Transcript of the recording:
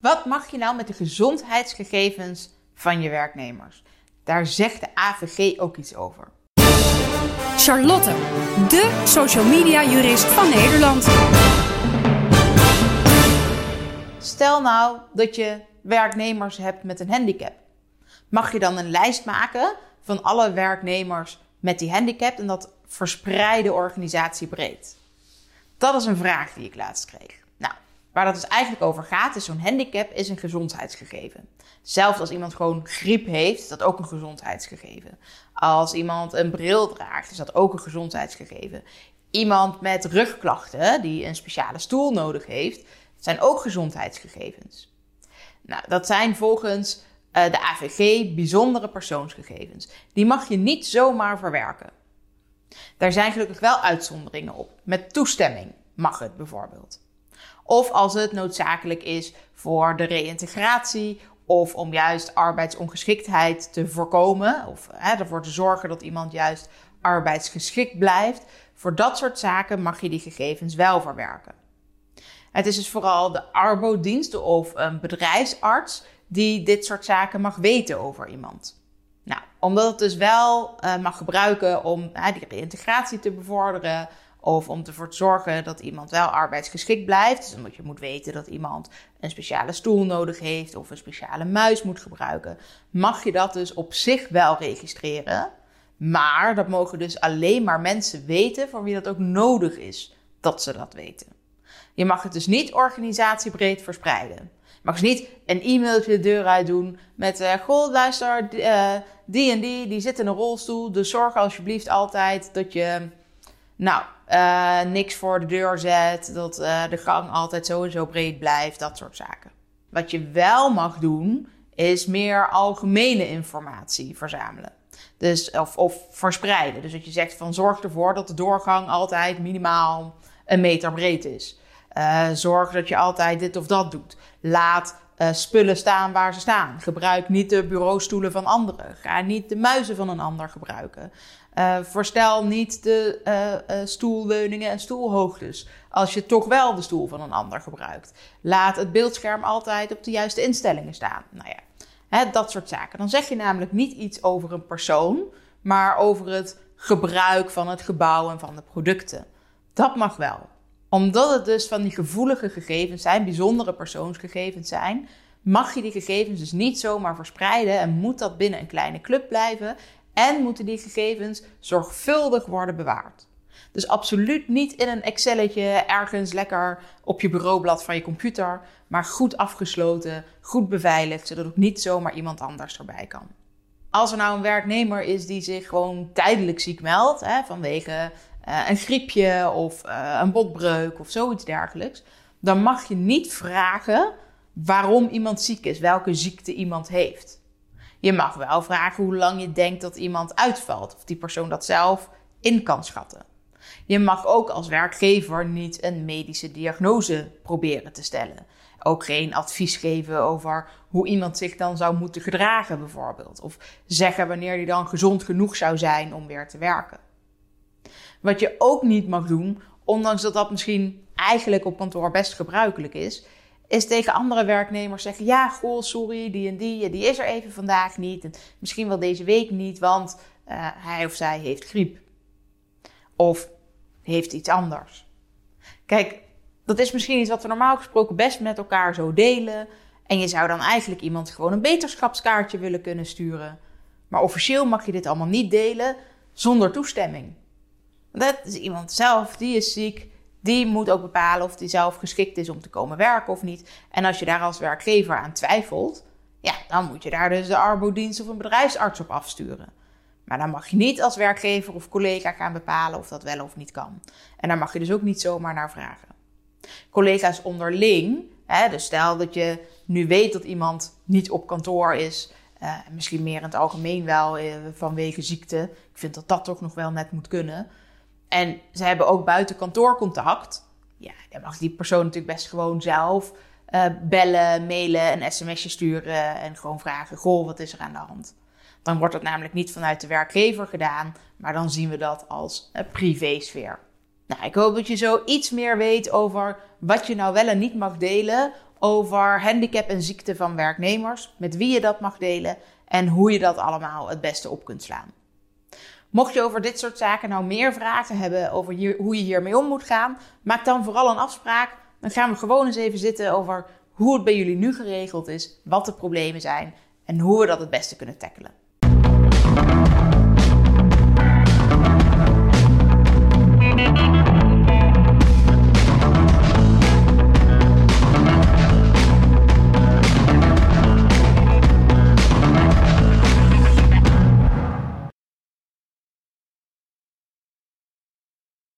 Wat mag je nou met de gezondheidsgegevens van je werknemers? Daar zegt de AVG ook iets over. Charlotte, de social media jurist van Nederland. Stel nou dat je werknemers hebt met een handicap. Mag je dan een lijst maken van alle werknemers met die handicap en dat verspreide organisatie breed? Dat is een vraag die ik laatst kreeg. Waar dat dus eigenlijk over gaat, is zo'n handicap is een gezondheidsgegeven. Zelfs als iemand gewoon griep heeft, is dat ook een gezondheidsgegeven. Als iemand een bril draagt, is dat ook een gezondheidsgegeven. Iemand met rugklachten, die een speciale stoel nodig heeft, zijn ook gezondheidsgegevens. Nou, dat zijn volgens uh, de AVG bijzondere persoonsgegevens. Die mag je niet zomaar verwerken. Daar zijn gelukkig wel uitzonderingen op. Met toestemming mag het bijvoorbeeld. Of als het noodzakelijk is voor de reïntegratie of om juist arbeidsongeschiktheid te voorkomen of hè, ervoor te zorgen dat iemand juist arbeidsgeschikt blijft. Voor dat soort zaken mag je die gegevens wel verwerken. Het is dus vooral de arbodienst of een bedrijfsarts die dit soort zaken mag weten over iemand. Nou, omdat het dus wel uh, mag gebruiken om uh, die reïntegratie te bevorderen. Of om ervoor te zorgen dat iemand wel arbeidsgeschikt blijft. Dus omdat je moet weten dat iemand een speciale stoel nodig heeft of een speciale muis moet gebruiken. Mag je dat dus op zich wel registreren. Maar dat mogen dus alleen maar mensen weten voor wie dat ook nodig is dat ze dat weten. Je mag het dus niet organisatiebreed verspreiden mag ze niet een e-mailtje de deur uit doen met... Uh, goh, luister, uh, die en die, die zit in een rolstoel. Dus zorg alsjeblieft altijd dat je... Nou, uh, niks voor de deur zet. Dat de gang altijd sowieso breed blijft. Dat soort zaken. Wat je wel mag doen, is meer algemene informatie verzamelen. Dus, of, of verspreiden. Dus dat je zegt van zorg ervoor dat de doorgang altijd minimaal een meter breed is. Uh, zorg dat je altijd dit of dat doet. Laat uh, spullen staan waar ze staan. Gebruik niet de bureaustoelen van anderen. Ga niet de muizen van een ander gebruiken. Uh, verstel niet de stoelleuningen en stoelhoogtes. Als je toch wel de stoel van een ander gebruikt. Laat het beeldscherm altijd op de juiste instellingen staan. Nou ja, hè, dat soort zaken. Dan zeg je namelijk niet iets over een persoon, maar over het gebruik van het gebouw en van de producten. Dat mag wel omdat het dus van die gevoelige gegevens zijn, bijzondere persoonsgegevens zijn, mag je die gegevens dus niet zomaar verspreiden en moet dat binnen een kleine club blijven en moeten die gegevens zorgvuldig worden bewaard. Dus absoluut niet in een Excelletje ergens lekker op je bureaublad van je computer, maar goed afgesloten, goed beveiligd, zodat ook niet zomaar iemand anders erbij kan. Als er nou een werknemer is die zich gewoon tijdelijk ziek meldt, hè, vanwege uh, een griepje of uh, een botbreuk of zoiets dergelijks, dan mag je niet vragen waarom iemand ziek is, welke ziekte iemand heeft. Je mag wel vragen hoe lang je denkt dat iemand uitvalt, of die persoon dat zelf in kan schatten. Je mag ook als werkgever niet een medische diagnose proberen te stellen. Ook geen advies geven over hoe iemand zich dan zou moeten gedragen, bijvoorbeeld. Of zeggen wanneer hij dan gezond genoeg zou zijn om weer te werken. Wat je ook niet mag doen, ondanks dat dat misschien eigenlijk op kantoor best gebruikelijk is, is tegen andere werknemers zeggen: Ja, goh, sorry, die en die, die is er even vandaag niet. En misschien wel deze week niet, want uh, hij of zij heeft griep. Of heeft iets anders. Kijk, dat is misschien iets wat we normaal gesproken best met elkaar zo delen. En je zou dan eigenlijk iemand gewoon een beterschapskaartje willen kunnen sturen. Maar officieel mag je dit allemaal niet delen zonder toestemming. Dat is iemand zelf, die is ziek. Die moet ook bepalen of die zelf geschikt is om te komen werken of niet. En als je daar als werkgever aan twijfelt, ja, dan moet je daar dus de arbodienst of een bedrijfsarts op afsturen. Maar dan mag je niet als werkgever of collega gaan bepalen of dat wel of niet kan. En daar mag je dus ook niet zomaar naar vragen. Collega's onderling, hè, dus stel dat je nu weet dat iemand niet op kantoor is, uh, misschien meer in het algemeen wel uh, vanwege ziekte. Ik vind dat dat toch nog wel net moet kunnen. En ze hebben ook buiten kantoorcontact. Ja, dan mag die persoon natuurlijk best gewoon zelf uh, bellen, mailen, een sms'je sturen en gewoon vragen: Goh, wat is er aan de hand? Dan wordt dat namelijk niet vanuit de werkgever gedaan, maar dan zien we dat als een privésfeer. Nou, ik hoop dat je zo iets meer weet over wat je nou wel en niet mag delen over handicap en ziekte van werknemers, met wie je dat mag delen en hoe je dat allemaal het beste op kunt slaan. Mocht je over dit soort zaken nou meer vragen hebben over hoe je hiermee om moet gaan, maak dan vooral een afspraak. Dan gaan we gewoon eens even zitten over hoe het bij jullie nu geregeld is, wat de problemen zijn en hoe we dat het beste kunnen tackelen.